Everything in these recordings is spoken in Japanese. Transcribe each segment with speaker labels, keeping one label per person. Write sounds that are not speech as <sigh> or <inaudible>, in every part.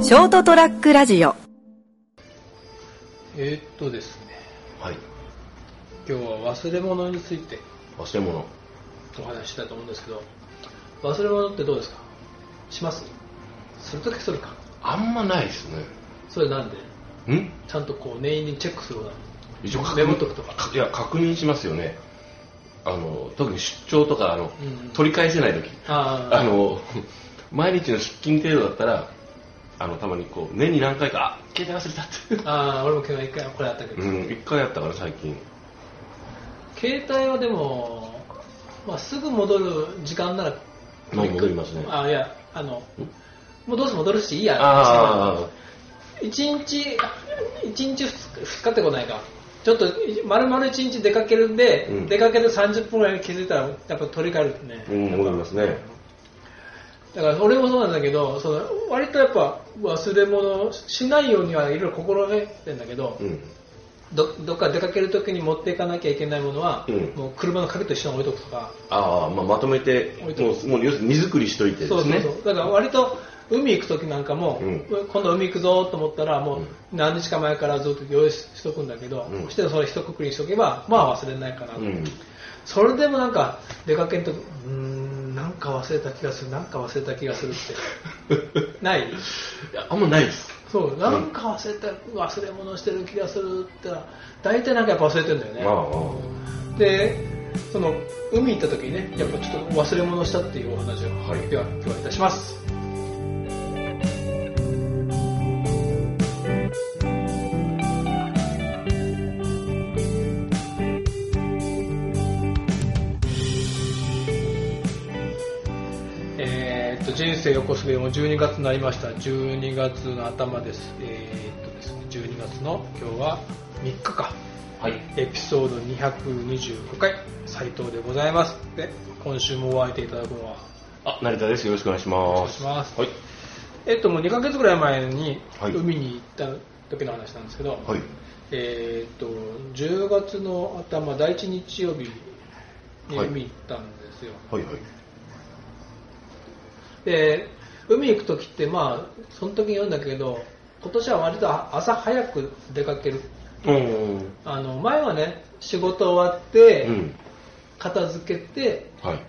Speaker 1: ショートトラックラジオ。
Speaker 2: えー、っとですね。
Speaker 3: はい。
Speaker 2: 今日は忘れ物について
Speaker 3: 忘れ物。
Speaker 2: お話ししたいと思うんですけど忘れ物ってどうですか？します？するときするか？
Speaker 3: あんまないですね。
Speaker 2: それなんで？
Speaker 3: ん？
Speaker 2: ちゃんとこう念入りにチェックすること
Speaker 3: 一応確認
Speaker 2: メモっとくとか？
Speaker 3: いや、確認しますよね。あの、特に出張とか、あの、
Speaker 2: うん。
Speaker 3: 取り返せない時。
Speaker 2: あー。
Speaker 3: あの、毎日の出勤程度だったら、あの、たまにこう、年に何回か、あ、携帯忘れたって。
Speaker 2: あー俺も昨日一回これやったけど、
Speaker 3: うん、一回やったから最近。
Speaker 2: 携帯はでも、まあ、すぐ戻る時間なら
Speaker 3: まあ戻りますね。
Speaker 2: あいやあのもうどうせ戻るしいいや。
Speaker 3: あ
Speaker 2: 一日一日二日ってことないか。ちょっと丸々一日出かけるんで、
Speaker 3: うん。
Speaker 2: 出かけて30分ぐらいに気づいたらやっぱ取り替えるってね。
Speaker 3: あ、うん、戻りますね。
Speaker 2: だから俺もそうなんだけどその割とやっぱ忘れ物しないようにはいろいろ心がけてんだけど、
Speaker 3: うん。
Speaker 2: どどっか出かけるときに持っていかなきゃいけないものは、
Speaker 3: うん。
Speaker 2: もう車の鍵と一緒に置いとくとか、
Speaker 3: ああ、まあ、まとめて、もう、もう要するに荷造りしといてですね。
Speaker 2: そうそうそう。だから割と海行くときなんかも、
Speaker 3: うん。
Speaker 2: 今度海行くぞと思ったらもう何日か前からずっと用意しとくんだけど、
Speaker 3: うん。
Speaker 2: そしてそれ一括りにしとけばまあ忘れないかなと、
Speaker 3: うん。
Speaker 2: それでもなんか出かけんときうんか忘れた気がするなんか忘れた気がするって。<laughs> ない？
Speaker 3: いや、あんまないです。
Speaker 2: そうなんか忘れた忘れ物してる気がするって大体なんかやっぱ忘れてるんだよね、
Speaker 3: まあまあ。
Speaker 2: でその海行った時にねやっぱちょっと忘れ物したっていうお話を、
Speaker 3: はい。
Speaker 2: 今日は今日はいたします人生横滑りも12月になりました12月の頭ですえーっとですね12月の今日は3日か
Speaker 3: はい。
Speaker 2: エピソード225回斉藤でございますで今週もお会いいただくのは？
Speaker 3: あ、成田です。よろしくお願いします。
Speaker 2: お願いします
Speaker 3: はい。
Speaker 2: えっともう2ヶ月ぐらい前に
Speaker 3: はい
Speaker 2: 海に行った時の話なんですけど、
Speaker 3: はい。
Speaker 2: えっと10月の頭第一日曜日に
Speaker 3: はい
Speaker 2: 海行ったんですよ、
Speaker 3: はいはい。
Speaker 2: で海行く時ってまあその時に言うんだけど今年は割と朝早く出かける
Speaker 3: うん。
Speaker 2: あの前はね仕事終わって、
Speaker 3: うん。
Speaker 2: 片付けて
Speaker 3: はい。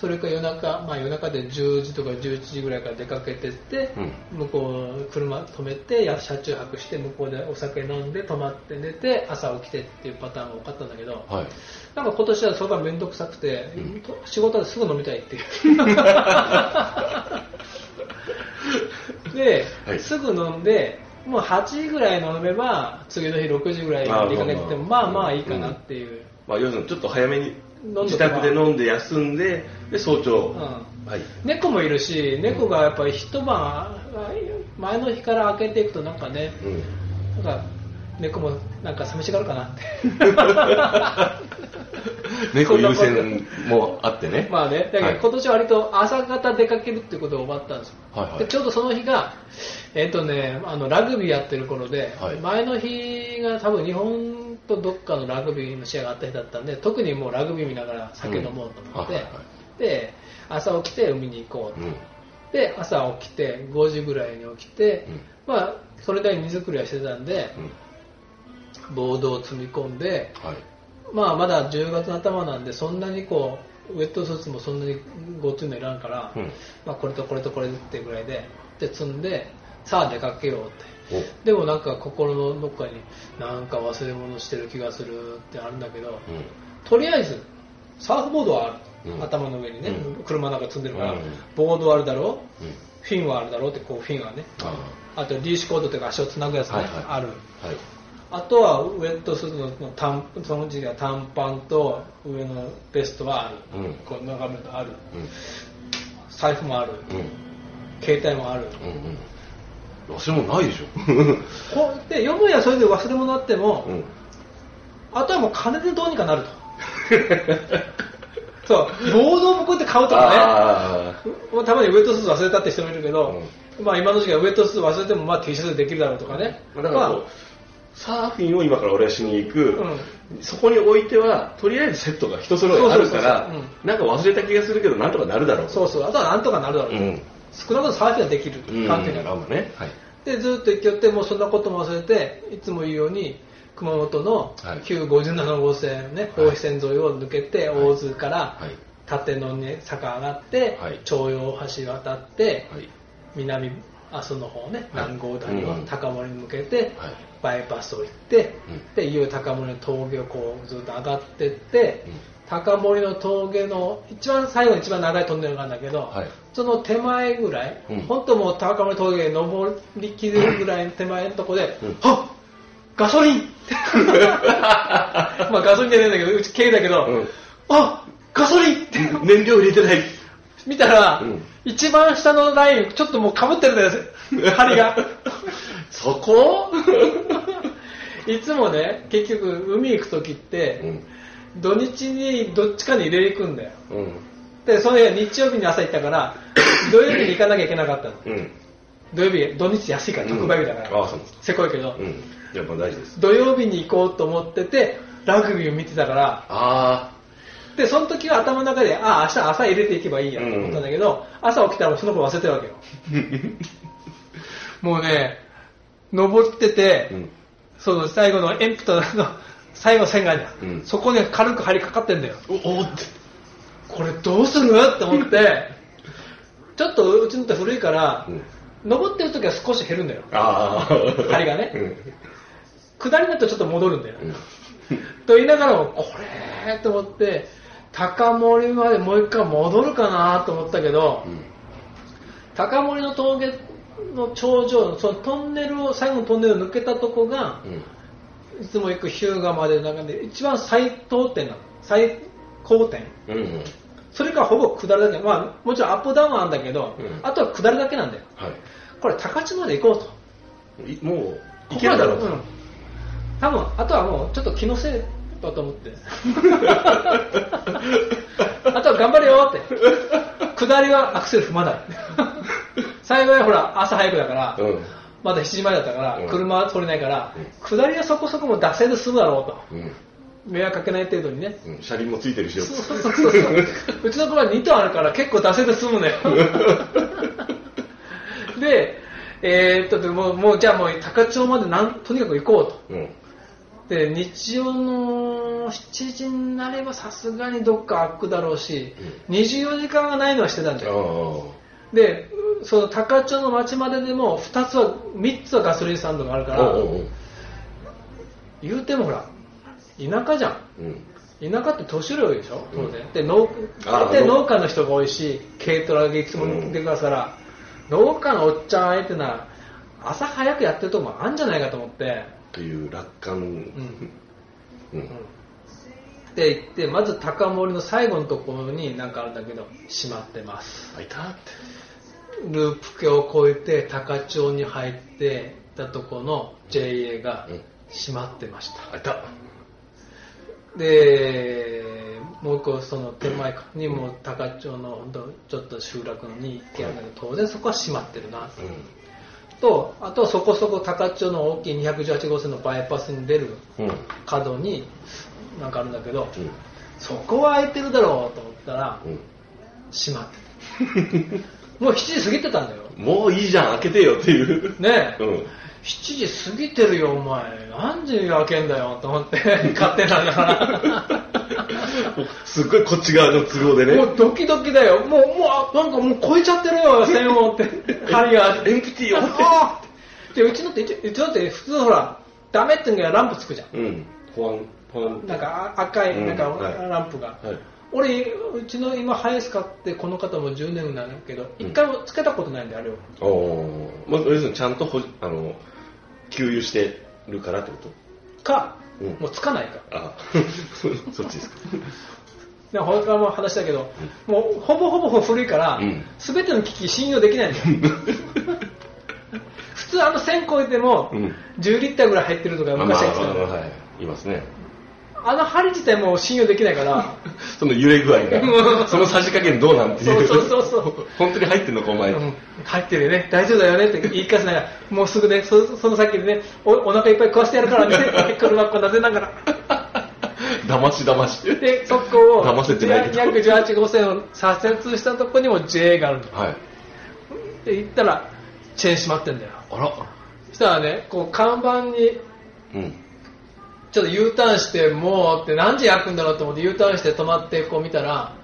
Speaker 2: それから夜中、まあ、夜中で10時とか11時ぐらいから出かけてって、
Speaker 3: うん。
Speaker 2: 向こう車止めてや車中泊して向こうでお酒飲んで泊まって寝て朝起きてっていうパターンが多かったんだけど
Speaker 3: はい。
Speaker 2: なんか今年はそれが面倒くさくて、
Speaker 3: うん。
Speaker 2: 仕事ですぐ飲みたいって。い <laughs> うで、
Speaker 3: はい。
Speaker 2: すぐ飲んでもう8時ぐらい飲めば次の日6時ぐらいに出かけててもまあまあ。いいかなっていう、
Speaker 3: まあ、要するにちょっと早めに自宅で飲んで休んで、で、早朝。
Speaker 2: うん
Speaker 3: はい。
Speaker 2: 猫もいるし猫がやっぱり一晩前の日から開けていくとなんかね
Speaker 3: うん。
Speaker 2: なんか猫もなんか寂しがるかなって <laughs>
Speaker 3: 猫優先もあってね。
Speaker 2: まあねだけど
Speaker 3: はい
Speaker 2: 今年は割と朝方出かけるってことが終わったんですよ、
Speaker 3: はいはい
Speaker 2: でちょうどその日がえっ、とねあのラグビーやってる頃で、
Speaker 3: はい
Speaker 2: 前の日が多分日本とどっかのラグビーの試合があった日だったんで特にもうラグビー見ながら酒飲もうと思って、
Speaker 3: うんはいはいは
Speaker 2: で朝起きて海に行こうと、
Speaker 3: うん。
Speaker 2: で朝起きて5時ぐらいに起きて、
Speaker 3: うん
Speaker 2: まあそれなりに荷造りはしてたんで
Speaker 3: うん。
Speaker 2: ボードを積み込んで、
Speaker 3: はい。
Speaker 2: まあ、まだ10月の頭なんでそんなにこうウェットスーツもそんなにごっついのいらんから、
Speaker 3: うん
Speaker 2: まあ、これとこれとこれってぐらいでで積んでさあ出かけようって
Speaker 3: お
Speaker 2: でもなんか心のどっかになんか忘れ物してる気がするってあるんだけど、
Speaker 3: うん。
Speaker 2: とりあえずサーフボードはある、
Speaker 3: うん
Speaker 2: 頭の上にね、
Speaker 3: うん
Speaker 2: 車の中積んでるから、
Speaker 3: うん
Speaker 2: ボードはあるだろう、
Speaker 3: うん。
Speaker 2: フィンはあるだろうってこうフィンはね
Speaker 3: あ
Speaker 2: あとリーシュコードというか足をつなぐやつね、
Speaker 3: はいはい
Speaker 2: ある
Speaker 3: あ。はい。
Speaker 2: あとはウェットスーツの短その時には短パンと上のベストはある、
Speaker 3: うん
Speaker 2: こう眺めるとある
Speaker 3: うん。
Speaker 2: 財布もある
Speaker 3: うん。
Speaker 2: 携帯もある、
Speaker 3: うん。うん。忘れ物ないでしょ。<laughs>
Speaker 2: こうでよもやそれで忘れ物あっても、
Speaker 3: うん。
Speaker 2: あとはもう金でどうにかなると <laughs> そうボードもこうやって買うとかね
Speaker 3: あ
Speaker 2: もうたまにウェットスーツ忘れたって人もいるけど、まあ今の時期はウェットスーツ忘れてもまあ T シャツでできるだろうとかね
Speaker 3: あ。だからこう、サーフィンを今から俺はしに行く、
Speaker 2: うん
Speaker 3: そこに置いては、とりあえずセットが人揃えあるから
Speaker 2: そうそうそうそう、
Speaker 3: なんか忘れた気がするけど、なんとかなるだろう。
Speaker 2: そうそうあとはなんとかなるだろうと、
Speaker 3: うん。
Speaker 2: 少なくともサーフィンができる
Speaker 3: うん。
Speaker 2: 環境にある
Speaker 3: あんまね。はい。
Speaker 2: でずっと行きよってもうそんなことも忘れていつも言うように熊本の
Speaker 3: はい
Speaker 2: 旧57号線ね
Speaker 3: はい
Speaker 2: 線沿いを抜けて、
Speaker 3: はい
Speaker 2: 大津から
Speaker 3: はい。
Speaker 2: 立野に坂上がって、
Speaker 3: はい
Speaker 2: 徴用橋渡って、
Speaker 3: はい。
Speaker 2: 南阿蘇の方ね
Speaker 3: はい
Speaker 2: 南郷谷
Speaker 3: うん
Speaker 2: の高森に向けて、
Speaker 3: はい。
Speaker 2: バイパスを行って、
Speaker 3: うん
Speaker 2: でいよいよ高森の峠をこうずっと上がってって、高森の峠の一番最後に一番長いトンネルがあるんだけど、
Speaker 3: はい。
Speaker 2: その手前ぐらい、
Speaker 3: うん。
Speaker 2: 本当もう高森峠に登りきれるぐらいの手前のとこで、
Speaker 3: うん。
Speaker 2: はっガソリン! <laughs> まあガソリンじゃないんだけど、うち軽だけど、
Speaker 3: うん。
Speaker 2: あガソリン!っ <laughs> て
Speaker 3: 燃料入れてない。
Speaker 2: 見たら、
Speaker 3: うん。
Speaker 2: 一番下のライン、ちょっともう被ってるんだよ、<laughs> 針が。
Speaker 3: そこ？
Speaker 2: いつもね、結局海行く時っ
Speaker 3: う
Speaker 2: て、
Speaker 3: ん。
Speaker 2: 土日にどっちかに入れに行くんだよ。
Speaker 3: うん。
Speaker 2: で、その日曜日に朝行ったから、<coughs> 土曜日に行かなきゃいけなかったの。
Speaker 3: うん。
Speaker 2: 土曜日、土日安いから特売日だから、
Speaker 3: うんあ
Speaker 2: せこいけど、
Speaker 3: うん。やっぱ大事です。
Speaker 2: 土曜日に行こうと思ってて、ラグビーを見てたから、
Speaker 3: あ
Speaker 2: で、その時は頭の中で、ああ、明日朝入れていけばいいやと思ったんだけど、朝起きたらその子忘れてるわけよ。<laughs> もうね、登ってて、
Speaker 3: あ。うん。
Speaker 2: その最後のエンプトの最後の線があるじゃん
Speaker 3: うん
Speaker 2: そこに軽く張りかかってんだよ。
Speaker 3: おおって。
Speaker 2: これどうする？って思って、<laughs> ちょっとうちのって古いから、
Speaker 3: うん。
Speaker 2: 登ってる時は少し減るんだよ。
Speaker 3: ああ。
Speaker 2: 針がね
Speaker 3: うん。
Speaker 2: 下りになるとちょっと戻るんだよ。
Speaker 3: うん。<laughs>
Speaker 2: と言いながらも、これと思って、高森までもう一回戻るかなと思ったけど、
Speaker 3: うん。
Speaker 2: 高森の峠の頂上、そのトンネルを、最後のトンネルを抜けたとこが、
Speaker 3: うん。
Speaker 2: いつも行く日向までの中で一番最高点なの。最高点。
Speaker 3: うん。
Speaker 2: それからほぼ下るだけ。まあ、もちろんアップダウンはあるんだけど、
Speaker 3: うん
Speaker 2: あとは下るだけなんだよ。
Speaker 3: はい。
Speaker 2: これ高知まで行こうと。
Speaker 3: いもう、い
Speaker 2: こ
Speaker 3: けるだろう
Speaker 2: こまでうん。多分、あとはもうちょっと気のせいだと思って。<laughs> あとは頑張れよって。下りはアクセル踏まない。<laughs> 幸いほら、朝早くだから、
Speaker 3: うん。
Speaker 2: まだ7時前だったから、
Speaker 3: うん
Speaker 2: 車は通れないから、
Speaker 3: うん
Speaker 2: 下りはそこそこも脱線で済むだろうと。
Speaker 3: うん。
Speaker 2: 迷惑かけない程度にね。
Speaker 3: うん。車輪もついてるしよ。
Speaker 2: そうそうそうそう。うちの車は2トンあるから結構脱線で済むのよ。<laughs> で、えーっと、でもう、もうじゃあもう高千穂までなんとにかく行こうと。
Speaker 3: うん。
Speaker 2: で、日曜の7時になればさすがにどっか開くだろうし、24時間がないのはしてたんだよ。
Speaker 3: あ
Speaker 2: で、その高千穂の町まででも2つは、3つはガソリンスタンドがあるか
Speaker 3: あ。
Speaker 2: ら、言うてもほら、田舎じゃん。
Speaker 3: うん。
Speaker 2: 田舎って年寄り多いでしょ？当然。
Speaker 3: うん
Speaker 2: で、農大体農家の人が多いし、軽トラがいくつも出てますから、農家のおっちゃん相手なら、朝早くやってるとこもあるんじゃないかと思って、
Speaker 3: という楽観。
Speaker 2: うん。
Speaker 3: うん。
Speaker 2: って言って、まず高森の最後のところになんかあるんだけど、閉まってます。
Speaker 3: あ、いたって。
Speaker 2: ループ橋を越えて高千穂に入ってたところの JA が
Speaker 3: うん
Speaker 2: 閉まってました。
Speaker 3: あ、いた。
Speaker 2: で、もう一個その手前にも高千穂のちょっと集落のに行けるんだけど、当然そこは閉まってるな。
Speaker 3: う
Speaker 2: と、あとそこそこ高千穂の大きい218号線のバイパスに出る。角になんかあるんだけど、
Speaker 3: うん。
Speaker 2: そこは空いてるだろうと思ったら、
Speaker 3: うん。
Speaker 2: 閉まってる。もう7時過ぎてたんだよ。
Speaker 3: もういいじゃん、開けてよっていう。
Speaker 2: ねえ、
Speaker 3: うん。
Speaker 2: 7時過ぎてるよ、お前。何時に開けんだよ、と思って、<laughs> 勝手なんだから。
Speaker 3: すっごいこっち側の都合でね。
Speaker 2: もうドキドキだよ。もう、もう、あなんかもう超えちゃってるよ、線をって。針が。
Speaker 3: エンプティーよ
Speaker 2: あーで、うちのって、うちのって普通ほら、ダメっていうのがランプつくじゃん。
Speaker 3: うん。ポワン、ポワン。
Speaker 2: なんかあ赤い、
Speaker 3: うん
Speaker 2: なんか
Speaker 3: はい
Speaker 2: ランプが。
Speaker 3: はい。
Speaker 2: 俺、うちの今ハイス買ってこの方も10年なんだけど、一回もつけたことないんで、あれを。
Speaker 3: おー。まあ、要するにちゃんとほ、あの、給油してるからってこと？
Speaker 2: か、
Speaker 3: うん
Speaker 2: もうつかないか。
Speaker 3: あ <laughs> そっちですか。
Speaker 2: で他も話だけど、もうほぼほぼ古いから
Speaker 3: うん、
Speaker 2: す、べ、ての機器信用できないんだよ。<laughs> 普通あの1000超えても、
Speaker 3: うん
Speaker 2: 10リッターぐらい入ってるとか
Speaker 3: まあまあ
Speaker 2: 昔は言ってたの
Speaker 3: まあはい。いますね。
Speaker 2: あの針自体も信用できないから、<laughs>
Speaker 3: その揺れ具合が、<laughs> そのさじ加減どうなんていう。
Speaker 2: そうそうそうそう。<laughs>
Speaker 3: 本当に入ってんのか、お前。
Speaker 2: うん入ってるよね、大丈夫だよねって言い聞かせながら、もうすぐね、そその先でねお、お腹いっぱい食わしてやるからね、車っこなぜながら。
Speaker 3: 騙し騙し。
Speaker 2: で、そこを、
Speaker 3: 騙せてないけど
Speaker 2: 約18号線を左折したところにも JA があるの。
Speaker 3: はい。
Speaker 2: で行ったらチェーン閉まってんだよ
Speaker 3: あら。
Speaker 2: そしたらねこう看板に
Speaker 3: うん。
Speaker 2: ちょっと U ターンしてもうって何時開くんだろうと思って U ターンして止まってこう見たら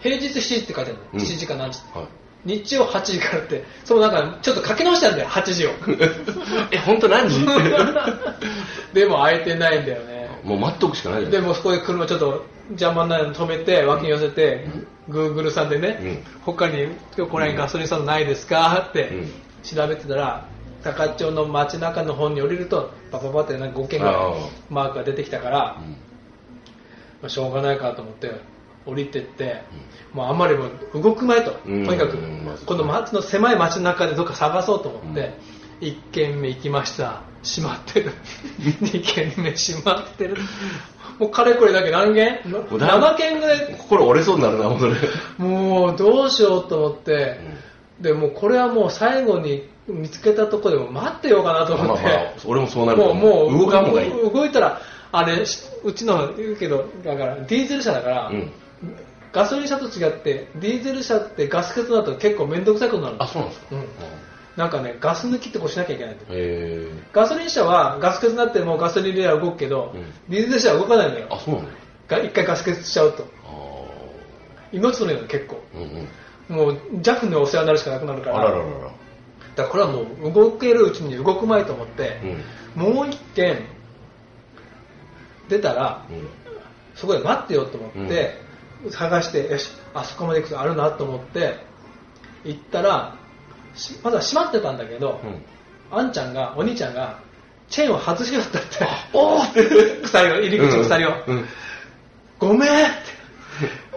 Speaker 2: 平日7時って書いてあるの、
Speaker 3: うん。
Speaker 2: 7時か何時
Speaker 3: はい。
Speaker 2: 日曜8時からって。そうなんかちょっと書き直したんだよ。8時を。<laughs>
Speaker 3: え、本当何時？<laughs>
Speaker 2: でも開いてないんだよね。
Speaker 3: もう待っとくしかない
Speaker 2: でもそこで車ちょっと邪魔になるの止めて脇に寄せて、Google さんでね、他に今日これガソリンスタンドないですか？って
Speaker 3: うん。
Speaker 2: 調べてたら高千穂の街中の方に降りるとパパパってなんか5軒ぐらいマークが出てきたから、
Speaker 3: うん。
Speaker 2: まあ、しょうがないかと思って降りてって、もうあんまりもう動くまいと、
Speaker 3: うん。
Speaker 2: とにかくこの街の狭い街の中でどっか探そうと思って、1軒目行きました。閉まってる。<laughs> 2軒目閉まってる。もうかれこれだけ何軒？
Speaker 3: もうだいぶ
Speaker 2: ?7 軒ぐらい。
Speaker 3: 心折れそうになるな、もう
Speaker 2: どうしようと思って、でもうこれはもう最後に見つけたところでも待ってようかなと思って、
Speaker 3: まあまあ、俺もそうなると
Speaker 2: もう
Speaker 3: 思
Speaker 2: もう
Speaker 3: 動かん方がいい。
Speaker 2: 動いたらあれしうちの言うけどだからディーゼル車だから、
Speaker 3: うん。
Speaker 2: ガソリン車と違ってディーゼル車ってガス欠だと結構面倒くさいことになる。の
Speaker 3: あ、そうなんですか？
Speaker 2: うん。なんかねガス抜きってこうしなきゃいけない。ガソリン車はガス欠になってもガソリン入れは動くけど、
Speaker 3: うん。
Speaker 2: ディーゼル車は動かないのよ。
Speaker 3: ーあ、そうなんだ。
Speaker 2: が一回ガス欠しちゃうと。
Speaker 3: あ
Speaker 2: 命取りなの結構。
Speaker 3: ーうんうん。
Speaker 2: もう JAF にお世話になるしかなくなるから。
Speaker 3: あらららら。
Speaker 2: だからこれはもう動けるうちに動くまいと思って、
Speaker 3: うん。
Speaker 2: もう一軒出たら
Speaker 3: うん。
Speaker 2: そこで待ってよと思って、探してよしあそこまで行くとあるなと思って行ったらしまだ閉まってたんだけど、
Speaker 3: うん。
Speaker 2: あんちゃんがお兄ちゃんがチェーンを外しよったって
Speaker 3: おーって。
Speaker 2: 鎖を入り口の鎖を、
Speaker 3: うん。
Speaker 2: ごめんって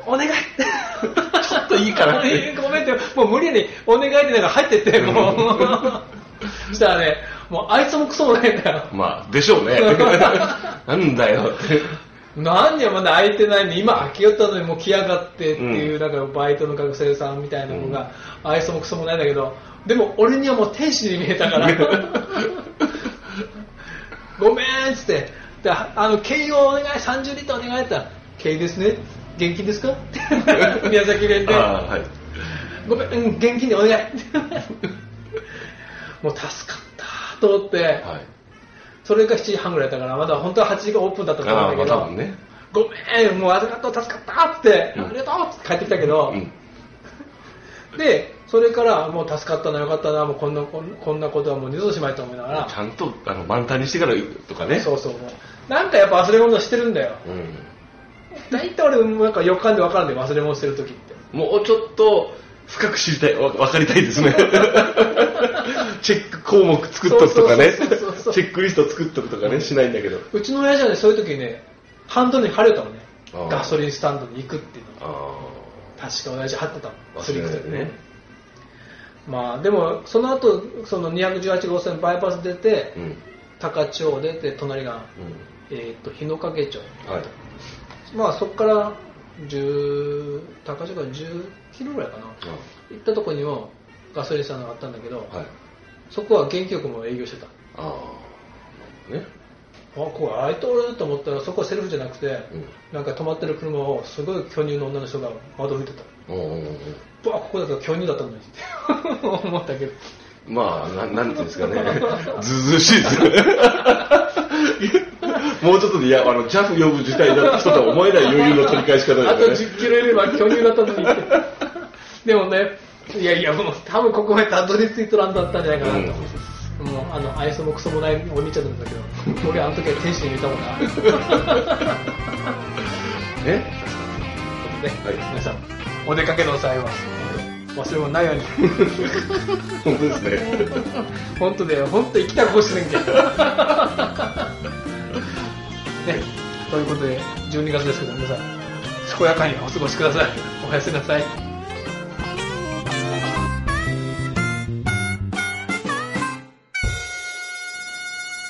Speaker 2: お願いって <laughs>
Speaker 3: ちょっといいかなって。<laughs>
Speaker 2: もう無理にお願いってなんか入ってってもう。<laughs> そしたらねもうあいつもクソもないんだよ。
Speaker 3: まあ、でしょうね。<laughs> なんだよ。って。
Speaker 2: 何年まだ空いてないのに今開けよったのにもう来やがってっていう、
Speaker 3: うん。
Speaker 2: なんかバイトの学生さんみたいなのが、愛想もクソもないんだけどでも俺にはもう天使に見えたから。<laughs> ごめんっつって。であの軽油お願い30リットルお願いって言ったら軽油ですね。現金ですか？宮崎弁で。
Speaker 3: あーはい。
Speaker 2: ごめん、うん、現金でお願い <laughs> もう助かったと思って、
Speaker 3: はい。
Speaker 2: それが7時半ぐらいだったからまだ本当は8時がオープンだったと思うんだけど、
Speaker 3: ね。
Speaker 2: ごめん、もうありがとう、助かったって、
Speaker 3: うん
Speaker 2: ありがとうって帰ってきたけど、
Speaker 3: うん。
Speaker 2: で、それからもう助かったな、よかったな、もうこんなこんなことはもう二度としまいと思いながら、
Speaker 3: ちゃんと、あの、満タンにしてからとかね。
Speaker 2: そうそう、なんかやっぱ忘れ物してるんだよ。
Speaker 3: うん。
Speaker 2: 大体俺、なんか予感で分かるんだよ、忘れ物してる時って。
Speaker 3: もうちょっと深く知りたい、わ分かりたいですね。<laughs> チェック項目作っとくとかねチェックリスト作っとくとかね、しないんだけど。
Speaker 2: うちの親父はね、そういう時にね、ハンドルに貼れたのねガソリンスタンドに行くっていうの。
Speaker 3: あ
Speaker 2: 確か親父貼ってたの、
Speaker 3: 忘れないでね
Speaker 2: まあでも、その後、その218号線バイパス出て、
Speaker 3: あ。うん。
Speaker 2: 高千穂出て、隣が、
Speaker 3: う
Speaker 2: えー、と日野影町。
Speaker 3: ん。はい。
Speaker 2: まあそこから10高千穂から10キロぐらいかな行ったとこにもガソリンスタンドがあったんだけど、
Speaker 3: はい。
Speaker 2: そこは元気よくも営業してた
Speaker 3: ああ。ね。
Speaker 2: あここ開いておると思ったらそこはセルフじゃなくて、
Speaker 3: うん。
Speaker 2: なんか止まってる車をすごい巨乳の女の人が窓拭いてた
Speaker 3: おう
Speaker 2: わここだったら巨乳だったのにって <laughs> 思ったけど
Speaker 3: まあ、ななんていうんですかね。ずうずうしいですよね。<laughs> もうちょっとで、いや、あの、ジャフ呼ぶ事態だった人とは思えない余裕の取り返し方
Speaker 2: あと
Speaker 3: ですよね。
Speaker 2: 10キロいれば巨乳だったのにってでもねいやいやもう多分ここまでたどり着いとらんだったんじゃないかなと、もうあの愛想もクソもないお兄ちゃんなんだけど <laughs> 俺あの時は天使に見たもんな。ということ
Speaker 3: え？
Speaker 2: で、
Speaker 3: はい。
Speaker 2: 皆さんお出かけの際は忘れ物ないように。
Speaker 3: 本当ですね。<laughs>
Speaker 2: 本当で本当行きたくこしねんけど。<laughs> ねということで12月ですけど皆さん健やかにお過ごしください。おやすみなさい